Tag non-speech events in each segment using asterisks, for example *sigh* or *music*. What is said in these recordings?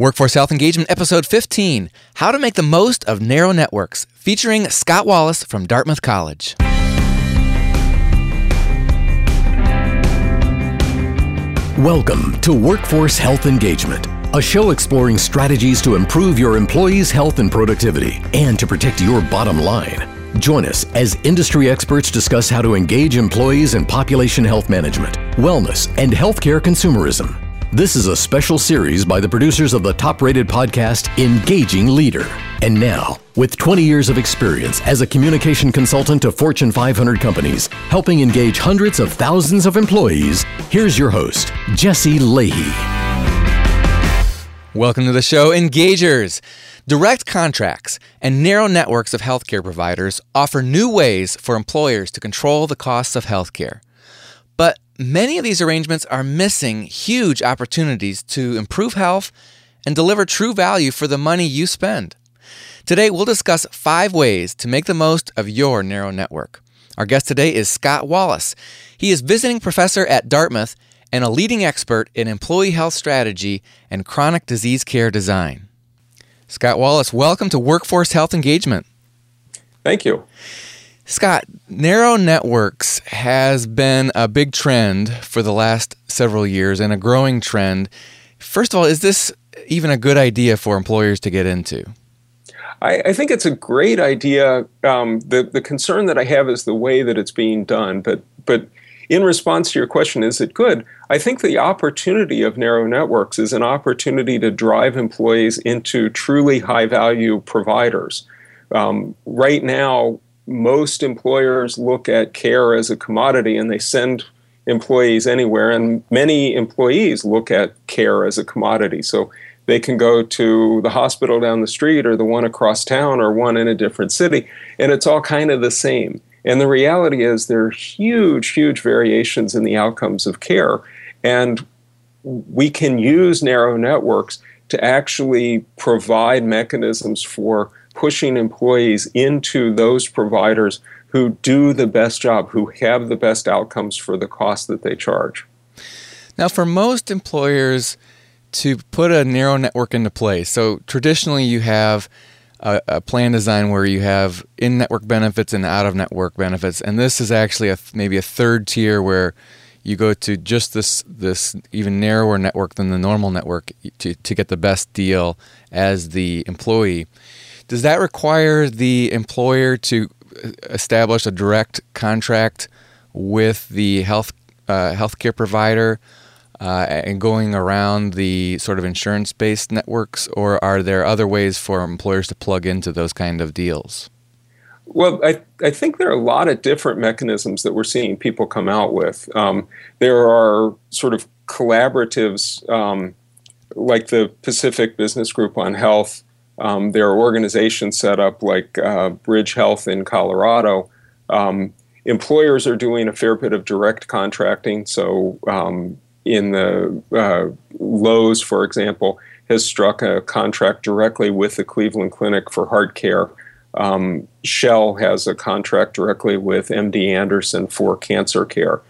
Workforce Health Engagement, Episode 15 How to Make the Most of Narrow Networks, featuring Scott Wallace from Dartmouth College. Welcome to Workforce Health Engagement, a show exploring strategies to improve your employees' health and productivity and to protect your bottom line. Join us as industry experts discuss how to engage employees in population health management, wellness, and healthcare consumerism. This is a special series by the producers of the top rated podcast, Engaging Leader. And now, with 20 years of experience as a communication consultant to Fortune 500 companies, helping engage hundreds of thousands of employees, here's your host, Jesse Lahey. Welcome to the show, Engagers. Direct contracts and narrow networks of healthcare providers offer new ways for employers to control the costs of healthcare. But many of these arrangements are missing huge opportunities to improve health and deliver true value for the money you spend. Today, we'll discuss five ways to make the most of your narrow network. Our guest today is Scott Wallace. He is visiting professor at Dartmouth and a leading expert in employee health strategy and chronic disease care design. Scott Wallace, welcome to Workforce Health Engagement. Thank you. Scott, narrow networks has been a big trend for the last several years and a growing trend. First of all, is this even a good idea for employers to get into? I, I think it's a great idea. Um, the the concern that I have is the way that it's being done. But but in response to your question, is it good? I think the opportunity of narrow networks is an opportunity to drive employees into truly high value providers. Um, right now, most employers look at care as a commodity and they send employees anywhere, and many employees look at care as a commodity. So they can go to the hospital down the street or the one across town or one in a different city, and it's all kind of the same. And the reality is, there are huge, huge variations in the outcomes of care. And we can use narrow networks to actually provide mechanisms for pushing employees into those providers who do the best job, who have the best outcomes for the cost that they charge. Now, for most employers to put a narrow network into place, so traditionally you have a, a plan design where you have in network benefits and out of network benefits, and this is actually a, maybe a third tier where you go to just this this even narrower network than the normal network to, to get the best deal as the employee. Does that require the employer to uh, establish a direct contract with the health uh, healthcare provider uh, and going around the sort of insurance based networks, or are there other ways for employers to plug into those kind of deals? Well, I, I think there are a lot of different mechanisms that we're seeing people come out with. Um, there are sort of collaboratives um, like the Pacific Business Group on Health um, there are organizations set up like uh, Bridge Health in Colorado. Um, employers are doing a fair bit of direct contracting. So, um, in the uh, Lowe's, for example, has struck a contract directly with the Cleveland Clinic for heart care. Um, Shell has a contract directly with MD Anderson for cancer care.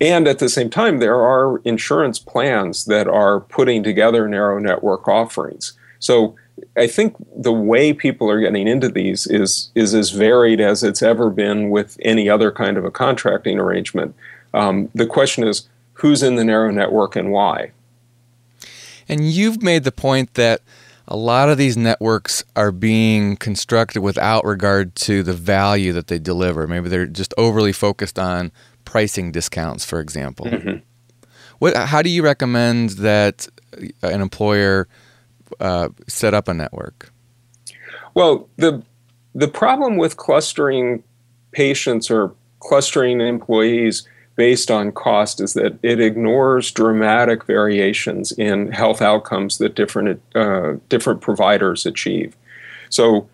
And at the same time, there are insurance plans that are putting together narrow network offerings. So I think the way people are getting into these is is as varied as it's ever been with any other kind of a contracting arrangement. Um, the question is who's in the narrow network and why. And you've made the point that a lot of these networks are being constructed without regard to the value that they deliver. Maybe they're just overly focused on pricing discounts, for example. Mm-hmm. What, how do you recommend that an employer uh, set up a network? Well, the the problem with clustering patients or clustering employees based on cost is that it ignores dramatic variations in health outcomes that different uh, different providers achieve. So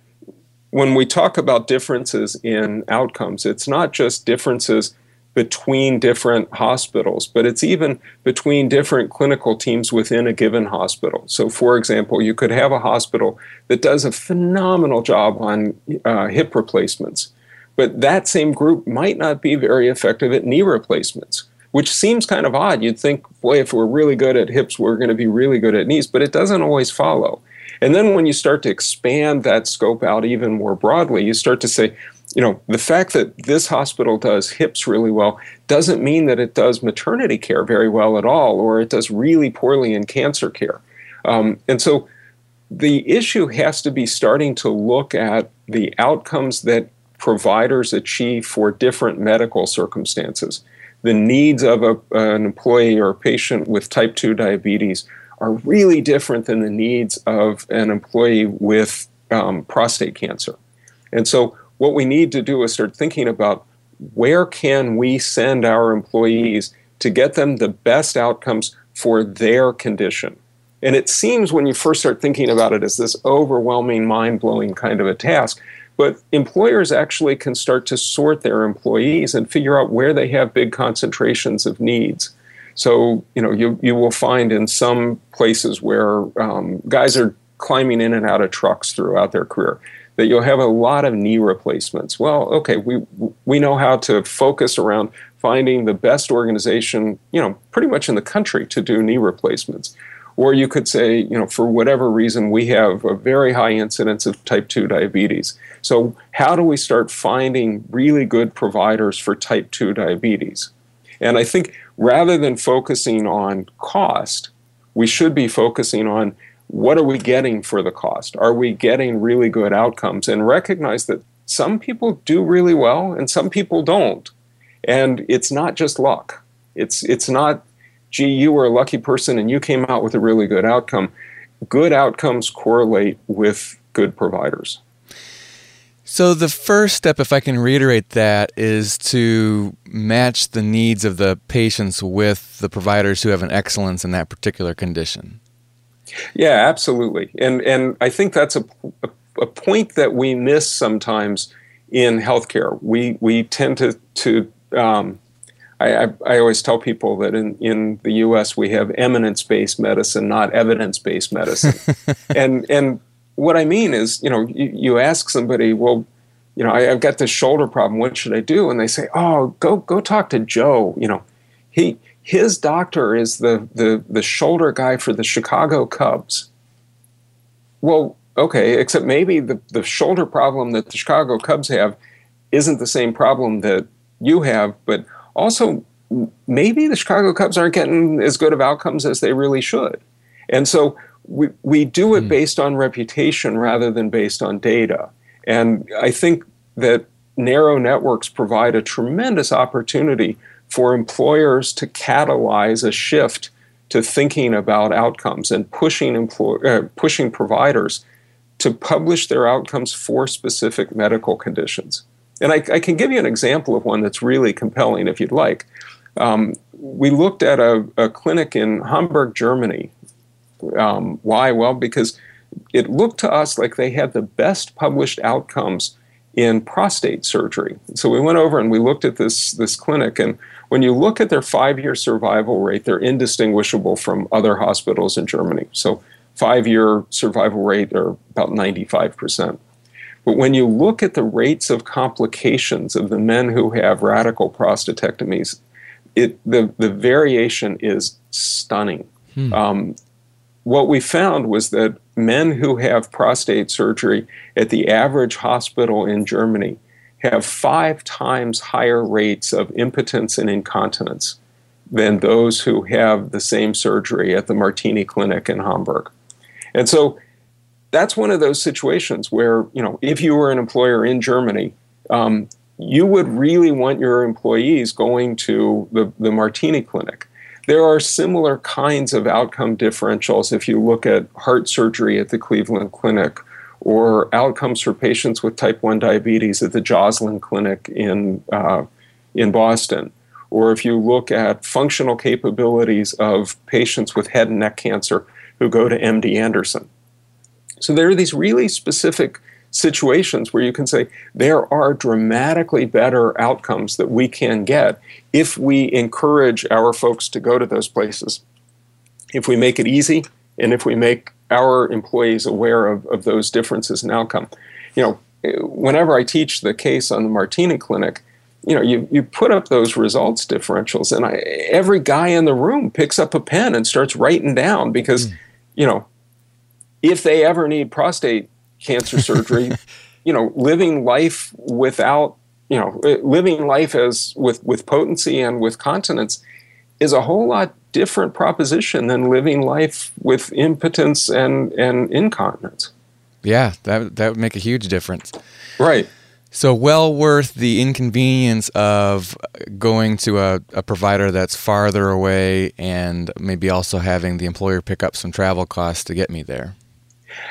when we talk about differences in outcomes, it's not just differences between different hospitals, but it's even between different clinical teams within a given hospital. So, for example, you could have a hospital that does a phenomenal job on uh, hip replacements, but that same group might not be very effective at knee replacements. which seems kind of odd. You'd think, boy, if we're really good at hips, we're going to be really good at knees, but it doesn't always follow. And then when you start to expand that scope out even more broadly, you start to say, you know, the fact that this hospital does hips really well doesn't mean that it does maternity care very well at all, or it does really poorly in cancer care. Um, and so the issue has to be starting to look at the outcomes that providers achieve for different medical circumstances. The needs of a, an employee or a patient with type 2 diabetes are really different than the needs of an employee with um, prostate cancer. And so what we need to do is start thinking about where can we send our employees to get them the best outcomes for their condition. And it seems when you first start thinking about it as this overwhelming, mind blowing kind of a task. But employers actually can start to sort their employees and figure out where they have big concentrations of needs. So, you know, you, you will find in some places where um, guys are climbing in and out of trucks throughout their career that you'll have a lot of knee replacements. Well, okay, we we know how to focus around finding the best organization, you know, pretty much in the country to do knee replacements. Or you could say, you know, for whatever reason, we have a very high incidence of type 2 diabetes. So, how do we start finding really good providers for type 2 diabetes? And I think rather than focusing on cost, we should be focusing on what are we getting for the cost? Are we getting really good outcomes? And recognize that some people do really well and some people don't. And it's not just luck. It's it's not, gee, you were a lucky person and you came out with a really good outcome. Good outcomes correlate with good providers. So, the first step, if I can reiterate that, is to match the needs of the patients with the providers who have an excellence in that particular condition. Yeah, absolutely. And and I think that's a, a, a point that we miss sometimes in healthcare. We we tend to to um, I, I, I, always tell people that in, in the U.S. we have eminence-based medicine, not evidence-based medicine. *laughs* and and what I mean is, you know, you, you ask somebody, well, you know, I, have got this shoulder problem. What should I do? And they say, oh, go go talk to Joe. You know, he his doctor is the, the, the shoulder guy for the Chicago Cubs. Well, okay, except maybe the, the shoulder problem that the Chicago Cubs have isn't the same problem that you have, but also maybe the Chicago Cubs aren't getting as good of outcomes as they really should. And so we, we do it mm. based on reputation rather than based on data. And I think that narrow networks provide a tremendous opportunity for employers to catalyze a shift to thinking about outcomes and pushing employ, uh, pushing providers to publish their outcomes for specific medical conditions. And I, I, can give you an example of one that's really compelling if you'd like. Um, we looked at a, a, clinic in Hamburg, Germany. Um, why? Well, because it looked to us like they had the best published outcomes in prostate surgery. So we went over and we looked at this, this clinic, and when you look at their five year survival rate, they're indistinguishable from other hospitals in Germany. So, five year survival rate are about 95%. But when you look at the rates of complications of the men who have radical prostatectomies, it, the, the variation is stunning. Hmm. Um, what we found was that men who have prostate surgery at the average hospital in Germany have five times higher rates of impotence and incontinence than those who have the same surgery at the Martini Clinic in Hamburg. And so that's one of those situations where, you know, if you were an employer in Germany, um, you would really want your employees going to the, the Martini Clinic. There are similar kinds of outcome differentials if you look at heart surgery at the Cleveland Clinic or outcomes for patients with type 1 diabetes at the Joslin Clinic in, uh, in Boston. Or if you look at functional capabilities of patients with head and neck cancer who go to MD Anderson. So there are these really specific situations where you can say there are dramatically better outcomes that we can get if we encourage our folks to go to those places. If we make it easy and if we make our employees aware of, of those differences in outcome. You know, whenever I teach the case on the Martini Clinic, you know, you, you put up those results differentials, and I, every guy in the room picks up a pen and starts writing down because, mm. you know, if they ever need prostate cancer surgery, *laughs* you know, living life without, you know, living life as with, with potency and with continence is a whole lot different proposition than living life with impotence and, and incontinence. Yeah, that that would make a huge difference. Right. So well worth the inconvenience of going to a, a, provider that's farther away and maybe also having the employer pick up some travel costs to get me there.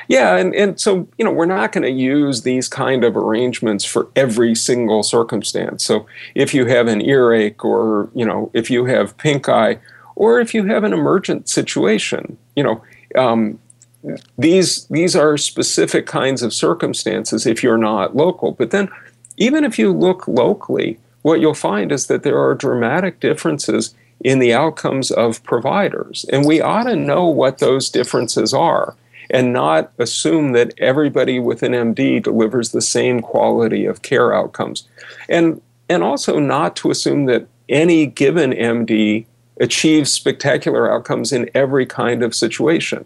Yeah, and, and so, you know, we're not going to use these kind of arrangements for every single circumstance. So if you have an earache or, you know, if you have pink eye or if you have an emergent situation, you know, um, these these are specific kinds of circumstances if you're not local. But then, even if you look locally, what you'll find is that there are dramatic differences in the outcomes of providers, and we ought to know what those differences are, and not assume that everybody with an MD delivers the same quality of care outcomes, and and also not to assume that any given MD achieves spectacular outcomes in every kind of situation.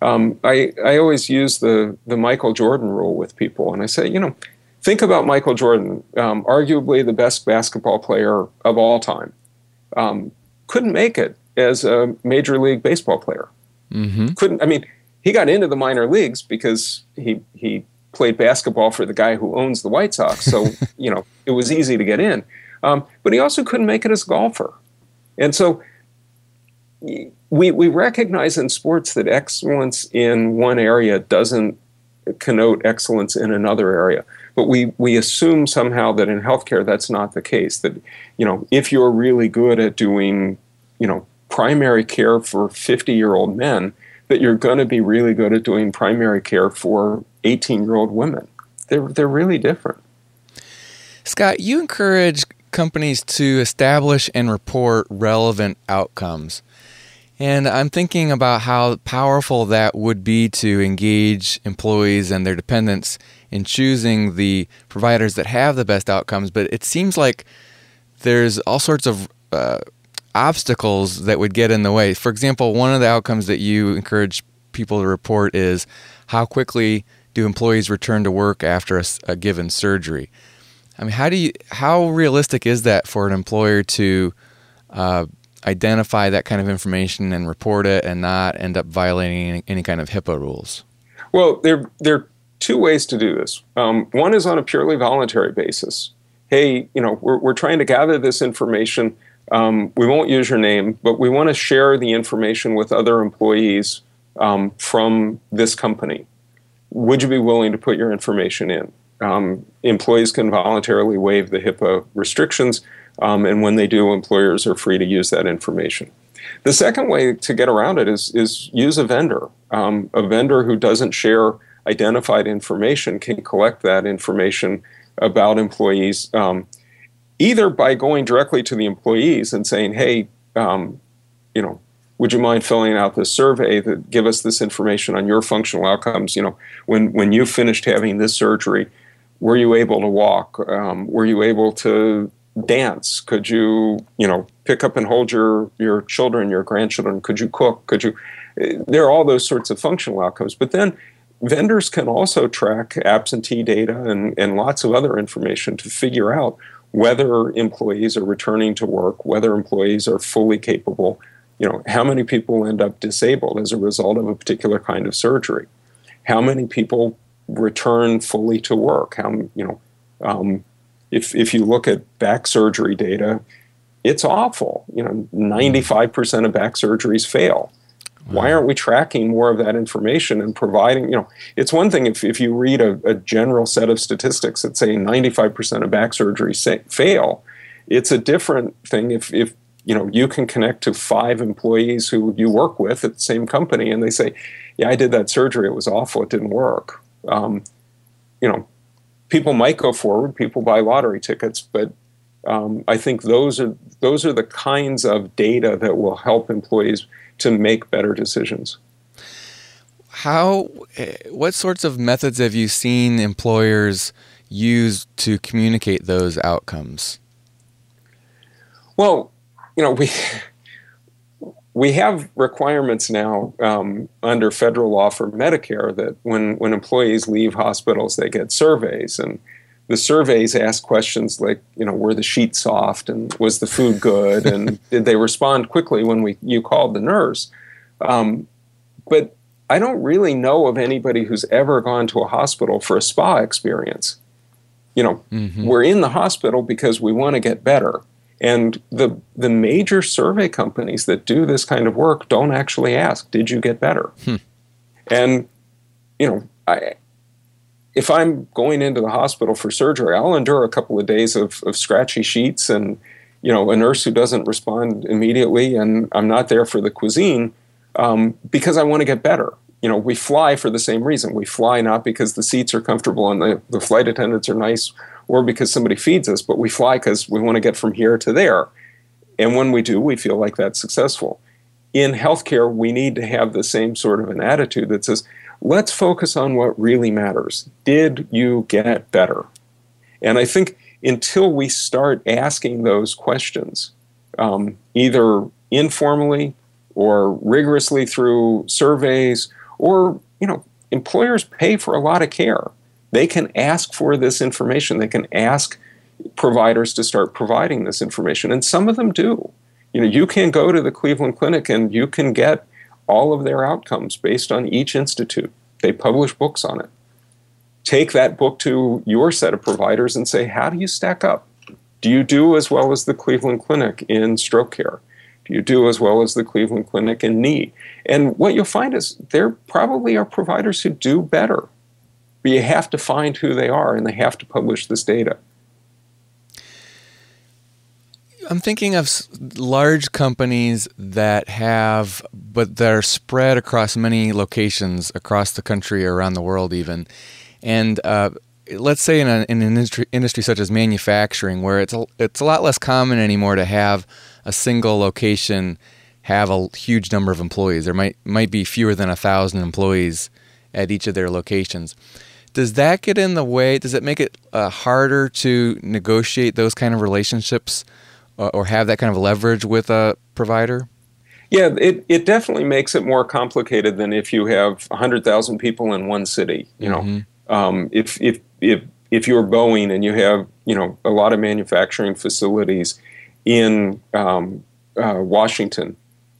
Um, I, I always use the, the Michael Jordan rule with people, and I say, you know, think about Michael Jordan, um, arguably the best basketball player of all time. Um, couldn't make it as a major league baseball player. Mm-hmm. Couldn't. I mean, he got into the minor leagues because he he played basketball for the guy who owns the White Sox. So *laughs* you know, it was easy to get in. Um, but he also couldn't make it as a golfer, and so we, we recognize in sports that excellence in one area doesn't connote excellence in another area. But we, we assume somehow that in healthcare that's not the case. That, you know, if you're really good at doing, you know, primary care for 50 year old men, that you're going to be really good at doing primary care for 18 year old women. They're, they're really different. Scott, you encourage companies to establish and report relevant outcomes. And I'm thinking about how powerful that would be to engage employees and their dependents in choosing the providers that have the best outcomes. But it seems like there's all sorts of uh, obstacles that would get in the way. For example, one of the outcomes that you encourage people to report is how quickly do employees return to work after a, a given surgery. I mean, how do you how realistic is that for an employer to uh, identify that kind of information and report it and not end up violating any, any kind of HIPAA rules? Well, there, there are two ways to do this. Um, one is on a purely voluntary basis. Hey, you know, we're, we're trying to gather this information. Um, we won't use your name, but we want to share the information with other employees um, from this company. Would you be willing to put your information in? Um, employees can voluntarily waive the HIPAA restrictions. Um, and when they do, employers are free to use that information. The second way to get around it is, is use a vendor. Um, a vendor who doesn't share identified information can collect that information about employees um, either by going directly to the employees and saying, hey, um, you know, would you mind filling out this survey that give us this information on your functional outcomes? You know, when when you finished having this surgery, were you able to walk? Um, were you able to dance? Could you, you know, pick up and hold your your children, your grandchildren? Could you cook? Could you? There are all those sorts of functional outcomes. But then vendors can also track absentee data and, and lots of other information to figure out whether employees are returning to work, whether employees are fully capable, you know, how many people end up disabled as a result of a particular kind of surgery, how many people return fully to work, how you know, um, if if you look at back surgery data, it's awful. You know, 95% of back surgeries fail. Why aren't we tracking more of that information and providing? You know, it's one thing if, if you read a, a general set of statistics that say 95% of back surgeries say, fail. It's a different thing if, if you know you can connect to five employees who you work with at the same company and they say, "Yeah, I did that surgery. It was awful. It didn't work." Um, you know, people might go forward. People buy lottery tickets, but um, I think those are those are the kinds of data that will help employees to make better decisions. How? Eh, what sorts of methods have you seen employers use to communicate those outcomes? Well, you know, we we have requirements now um, under federal law for Medicare that when when employees leave hospitals, they get surveys, and the surveys ask questions like, you know, were the sheets soft, and was the food good, and *laughs* did they respond quickly when we you called the nurse? Um, but I don't really know of anybody who's ever gone to a hospital for a spa experience. You know, mm-hmm. we're in the hospital because we want to get better. And the the major survey companies that do this kind of work don't actually ask, "Did you get better?" Hmm. And you know, I, if I'm going into the hospital for surgery, I'll endure a couple of days of, of scratchy sheets and you know a nurse who doesn't respond immediately, and I'm not there for the cuisine um, because I want to get better. You know, we fly for the same reason. We fly not because the seats are comfortable and the, the flight attendants are nice or because somebody feeds us, but we fly because we want to get from here to there. And when we do, we feel like that's successful. In healthcare, we need to have the same sort of an attitude that says, let's focus on what really matters. Did you get better? And I think until we start asking those questions, um, either informally or rigorously through surveys, or you know, employers pay for a lot of care. They can ask for this information. They can ask providers to start providing this information, and some of them do. You know, you can go to the Cleveland Clinic and you can get all of their outcomes based on each institute. They publish books on it. Take that book to your set of providers and say, how do you stack up? Do you do as well as the Cleveland Clinic in stroke care? Do you do as well as the Cleveland Clinic in knee? And what you'll find is there probably are providers who do better but you have to find who they are and they have to publish this data. I'm thinking of large companies that have, but that are spread across many locations across the country, around the world, even. And uh, let's say in, a, in an industry, industry such as manufacturing, where it's a, it's a lot less common anymore to have a single location have a huge number of employees. There might might be fewer than a thousand employees at each of their locations. Does that get in the way? Does it make it uh, harder to negotiate those kind of relationships uh, or have that kind of leverage with a provider? Yeah, it, it definitely makes it more complicated than if you have 100,000 people in one city. You know, mm-hmm. um, if, if, if, if you're Boeing and you have, you know, a lot of manufacturing facilities in um, uh, Washington,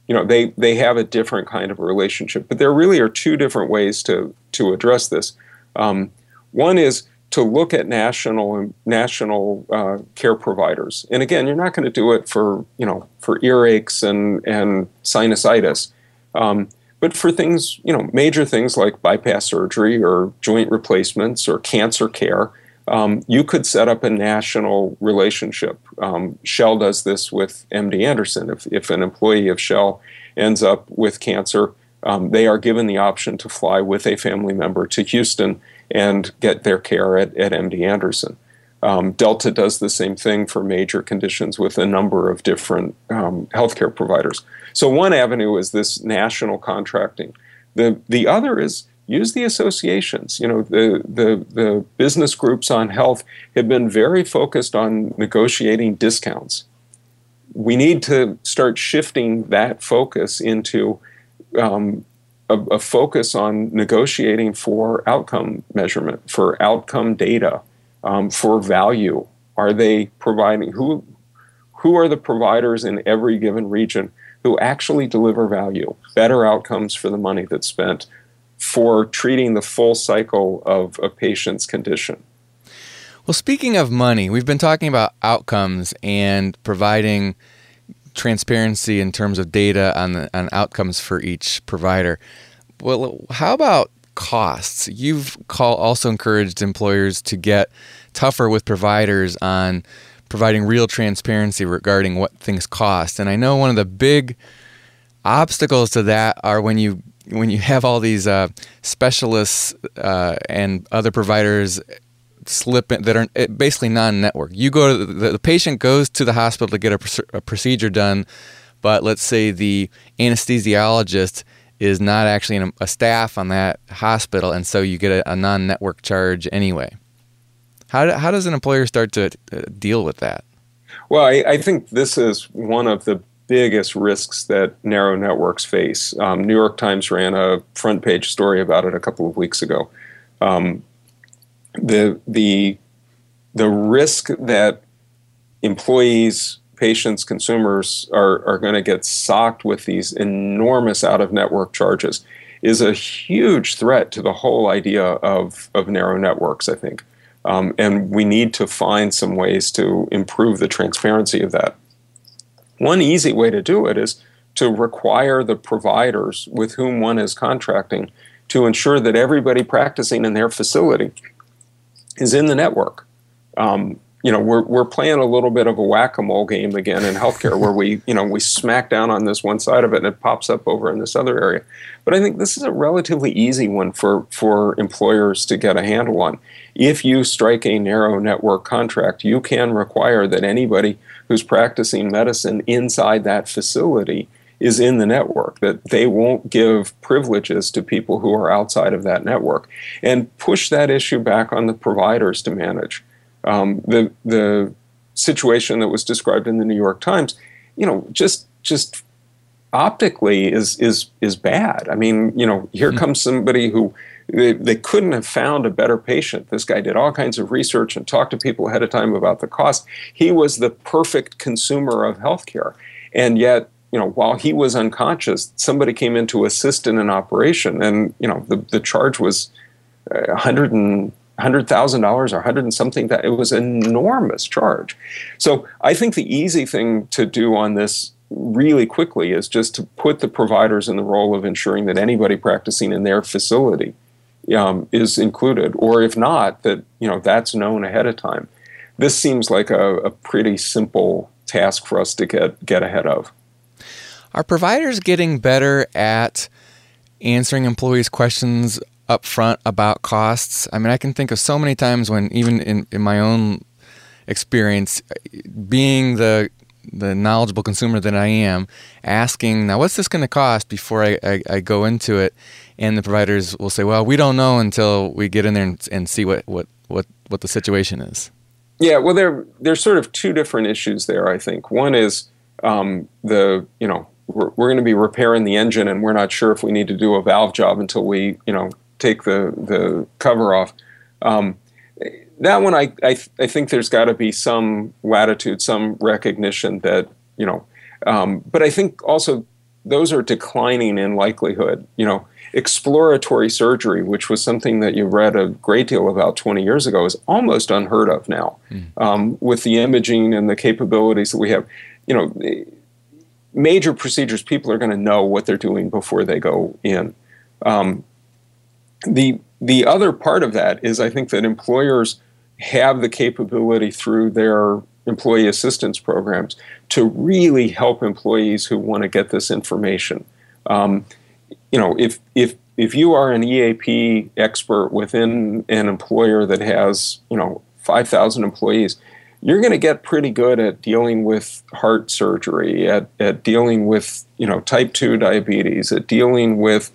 you know, they, they have a different kind of relationship. But there really are two different ways to, to address this. Um, one is to look at national national uh, care providers, and again, you're not going to do it for you know for earaches and and sinusitis, um, but for things you know major things like bypass surgery or joint replacements or cancer care. Um, you could set up a national relationship. Um, Shell does this with MD Anderson. If, if an employee of Shell ends up with cancer, um, they are given the option to fly with a family member to Houston and get their care at, at MD Anderson. Um, Delta does the same thing for major conditions with a number of different um, healthcare providers. So one avenue is this national contracting. The the other is use the associations. You know, the the the business groups on health have been very focused on negotiating discounts. We need to start shifting that focus into um, a, a, focus on negotiating for outcome measurement, for outcome data, um, for value. Are they providing who? Who are the providers in every given region who actually deliver value, better outcomes for the money that's spent for treating the full cycle of a patient's condition? Well, speaking of money, we've been talking about outcomes and providing transparency in terms of data on the, on outcomes for each provider. Well, how about costs? You've call, also encouraged employers to get tougher with providers on providing real transparency regarding what things cost. And I know one of the big obstacles to that are when you when you have all these uh, specialists uh, and other providers slip in, that are eh, basically non-network. You go to the, the patient goes to the hospital to get a, a procedure done, but let's say the anesthesiologist is not actually a, a staff on that hospital, and so you get a, a non-network charge anyway. How, how does an employer start to uh, deal with that? Well, I, I, think this is one of the biggest risks that narrow networks face. Um, New York Times ran a front page story about it a couple of weeks ago. Um, the the the risk that employees, patients, consumers are, are going to get socked with these enormous out of network charges is a huge threat to the whole idea of, of narrow networks, I think. Um, and we need to find some ways to improve the transparency of that. One easy way to do it is to require the providers with whom one is contracting to ensure that everybody practicing in their facility is in the network. Um, you know, we're, we're playing a little bit of a whack-a-mole game again in healthcare where we, you know, we smack down on this one side of it and it pops up over in this other area. But I think this is a relatively easy one for, for employers to get a handle on. If you strike a narrow network contract, you can require that anybody who's practicing medicine inside that facility is in the network, that they won't give privileges to people who are outside of that network, and push that issue back on the providers to manage. Um, the the situation that was described in the New York Times, you know, just just optically is is is bad. I mean, you know, here mm-hmm. comes somebody who they, they couldn't have found a better patient. This guy did all kinds of research and talked to people ahead of time about the cost. He was the perfect consumer of healthcare, and yet you know, while he was unconscious, somebody came in to assist in an operation, and you know, the the charge was a uh, hundred and hundred thousand dollars or hundred and something. That it was an enormous charge. So I think the easy thing to do on this really quickly is just to put the providers in the role of ensuring that anybody practicing in their facility um, is included, or if not, that you know that's known ahead of time. This seems like a, a pretty simple task for us to get get ahead of. Are providers getting better at answering employees' questions up front about costs? I mean, I can think of so many times when, even in, in my own experience, being the the knowledgeable consumer that I am, asking, now what's this going to cost before I, I, I, go into it? And the providers will say, well, we don't know until we get in there and, and see what, what, what, what the situation is. Yeah, well, there, there's sort of two different issues there, I think. One is um, the, you know, we're, we're going to be repairing the engine and we're not sure if we need to do a valve job until we you know take the the cover off. Um, that one, I I, th- I think there's got to be some latitude, some recognition that you know. Um, but I think also those are declining in likelihood. You know, exploratory surgery, which was something that you read a great deal about 20 years ago, is almost unheard of now. Mm. Um, with the imaging and the capabilities that we have, you know, major procedures, people are going to know what they're doing before they go in. Um, the the other part of that is I think that employers have the capability through their employee assistance programs to really help employees who want to get this information. Um, you know, if if if you are an EAP expert within an employer that has you know 5,000 employees, you're going to get pretty good at dealing with heart surgery, at, at dealing with you know type 2 diabetes, at dealing with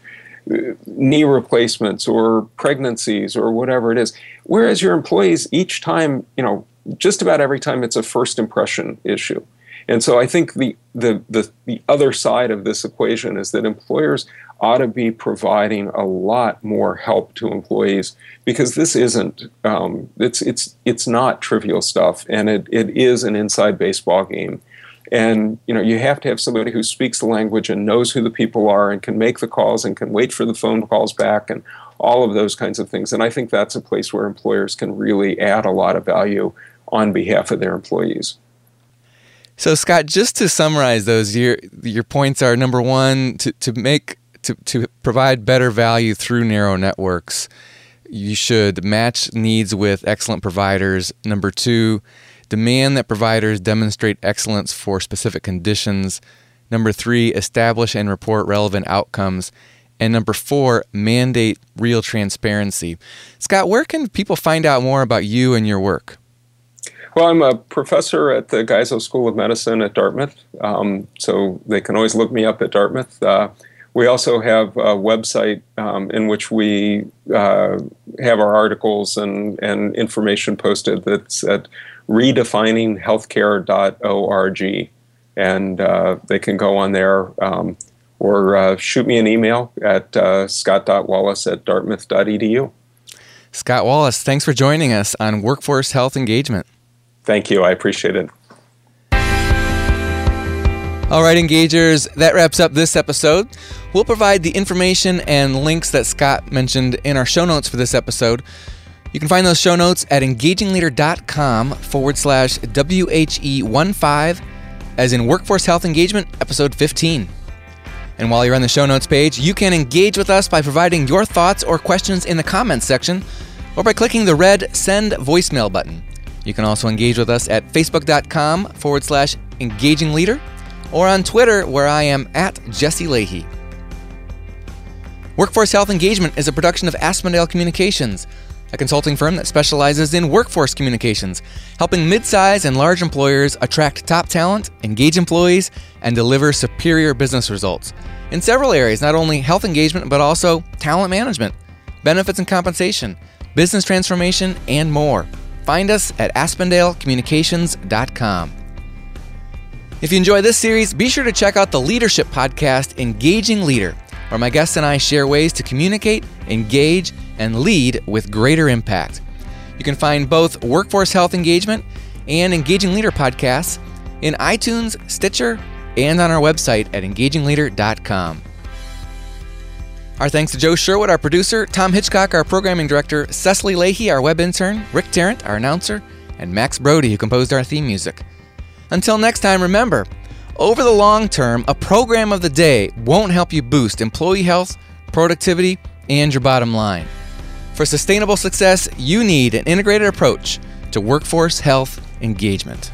uh, knee replacements or pregnancies or whatever it is. Whereas your employees, each time, you know, just about every time it's a first impression issue. And so I think the, the, the, the other side of this equation is that employers ought to be providing a lot more help to employees because this isn't um, it's it's it's not trivial stuff and it, it is an inside baseball game. And you know you have to have somebody who speaks the language and knows who the people are and can make the calls and can wait for the phone calls back and all of those kinds of things. And i think that's a place where employers can really add a lot of value on behalf of their employees. So Scott, just to summarize those, your your points are number one to, to make to, to provide better value through narrow networks, you should match needs with excellent providers. Number two, demand that providers demonstrate excellence for specific conditions. Number three, establish and report relevant outcomes. And number four, mandate real transparency. Scott, where can people find out more about you and your work? Well, I'm a professor at the Geisel School of Medicine at Dartmouth, um, so they can always look me up at Dartmouth. Uh, we also have a website um, in which we uh, have our articles and, and information posted that's at redefininghealthcare.org. And uh, they can go on there um, or uh, shoot me an email at uh, scott.wallace at dartmouth.edu. Scott Wallace, thanks for joining us on Workforce Health Engagement. Thank you. I appreciate it. All right, engagers, that wraps up this episode. We'll provide the information and links that Scott mentioned in our show notes for this episode. You can find those show notes at engagingleader.com forward slash WHE15, as in Workforce Health Engagement, episode 15. And while you're on the show notes page, you can engage with us by providing your thoughts or questions in the comments section or by clicking the red Send Voicemail button. You can also engage with us at facebook.com forward slash engaging or on Twitter, where I am at Jesse Lahey. Workforce Health Engagement is a production of Aspendale Communications, a consulting firm that specializes in workforce communications, helping mid-size and large employers attract top talent, engage employees, and deliver superior business results in several areas, not only health engagement, but also talent management, benefits and compensation, business transformation, and more. Find us at aspendalecommunications.com. If you enjoy this series, be sure to check out the leadership podcast, Engaging Leader, where my guests and I share ways to communicate, engage, and lead with greater impact. You can find both Workforce Health Engagement and Engaging Leader podcasts in iTunes, Stitcher, and on our website at engagingleader.com. Our thanks to Joe Sherwood, our producer, Tom Hitchcock, our programming director, Cecily Lahey, our web intern, Rick Tarrant, our announcer, and Max Brody, who composed our theme music. Until next time, remember over the long term, a program of the day won't help you boost employee health, productivity, and your bottom line. For sustainable success, you need an integrated approach to workforce health engagement.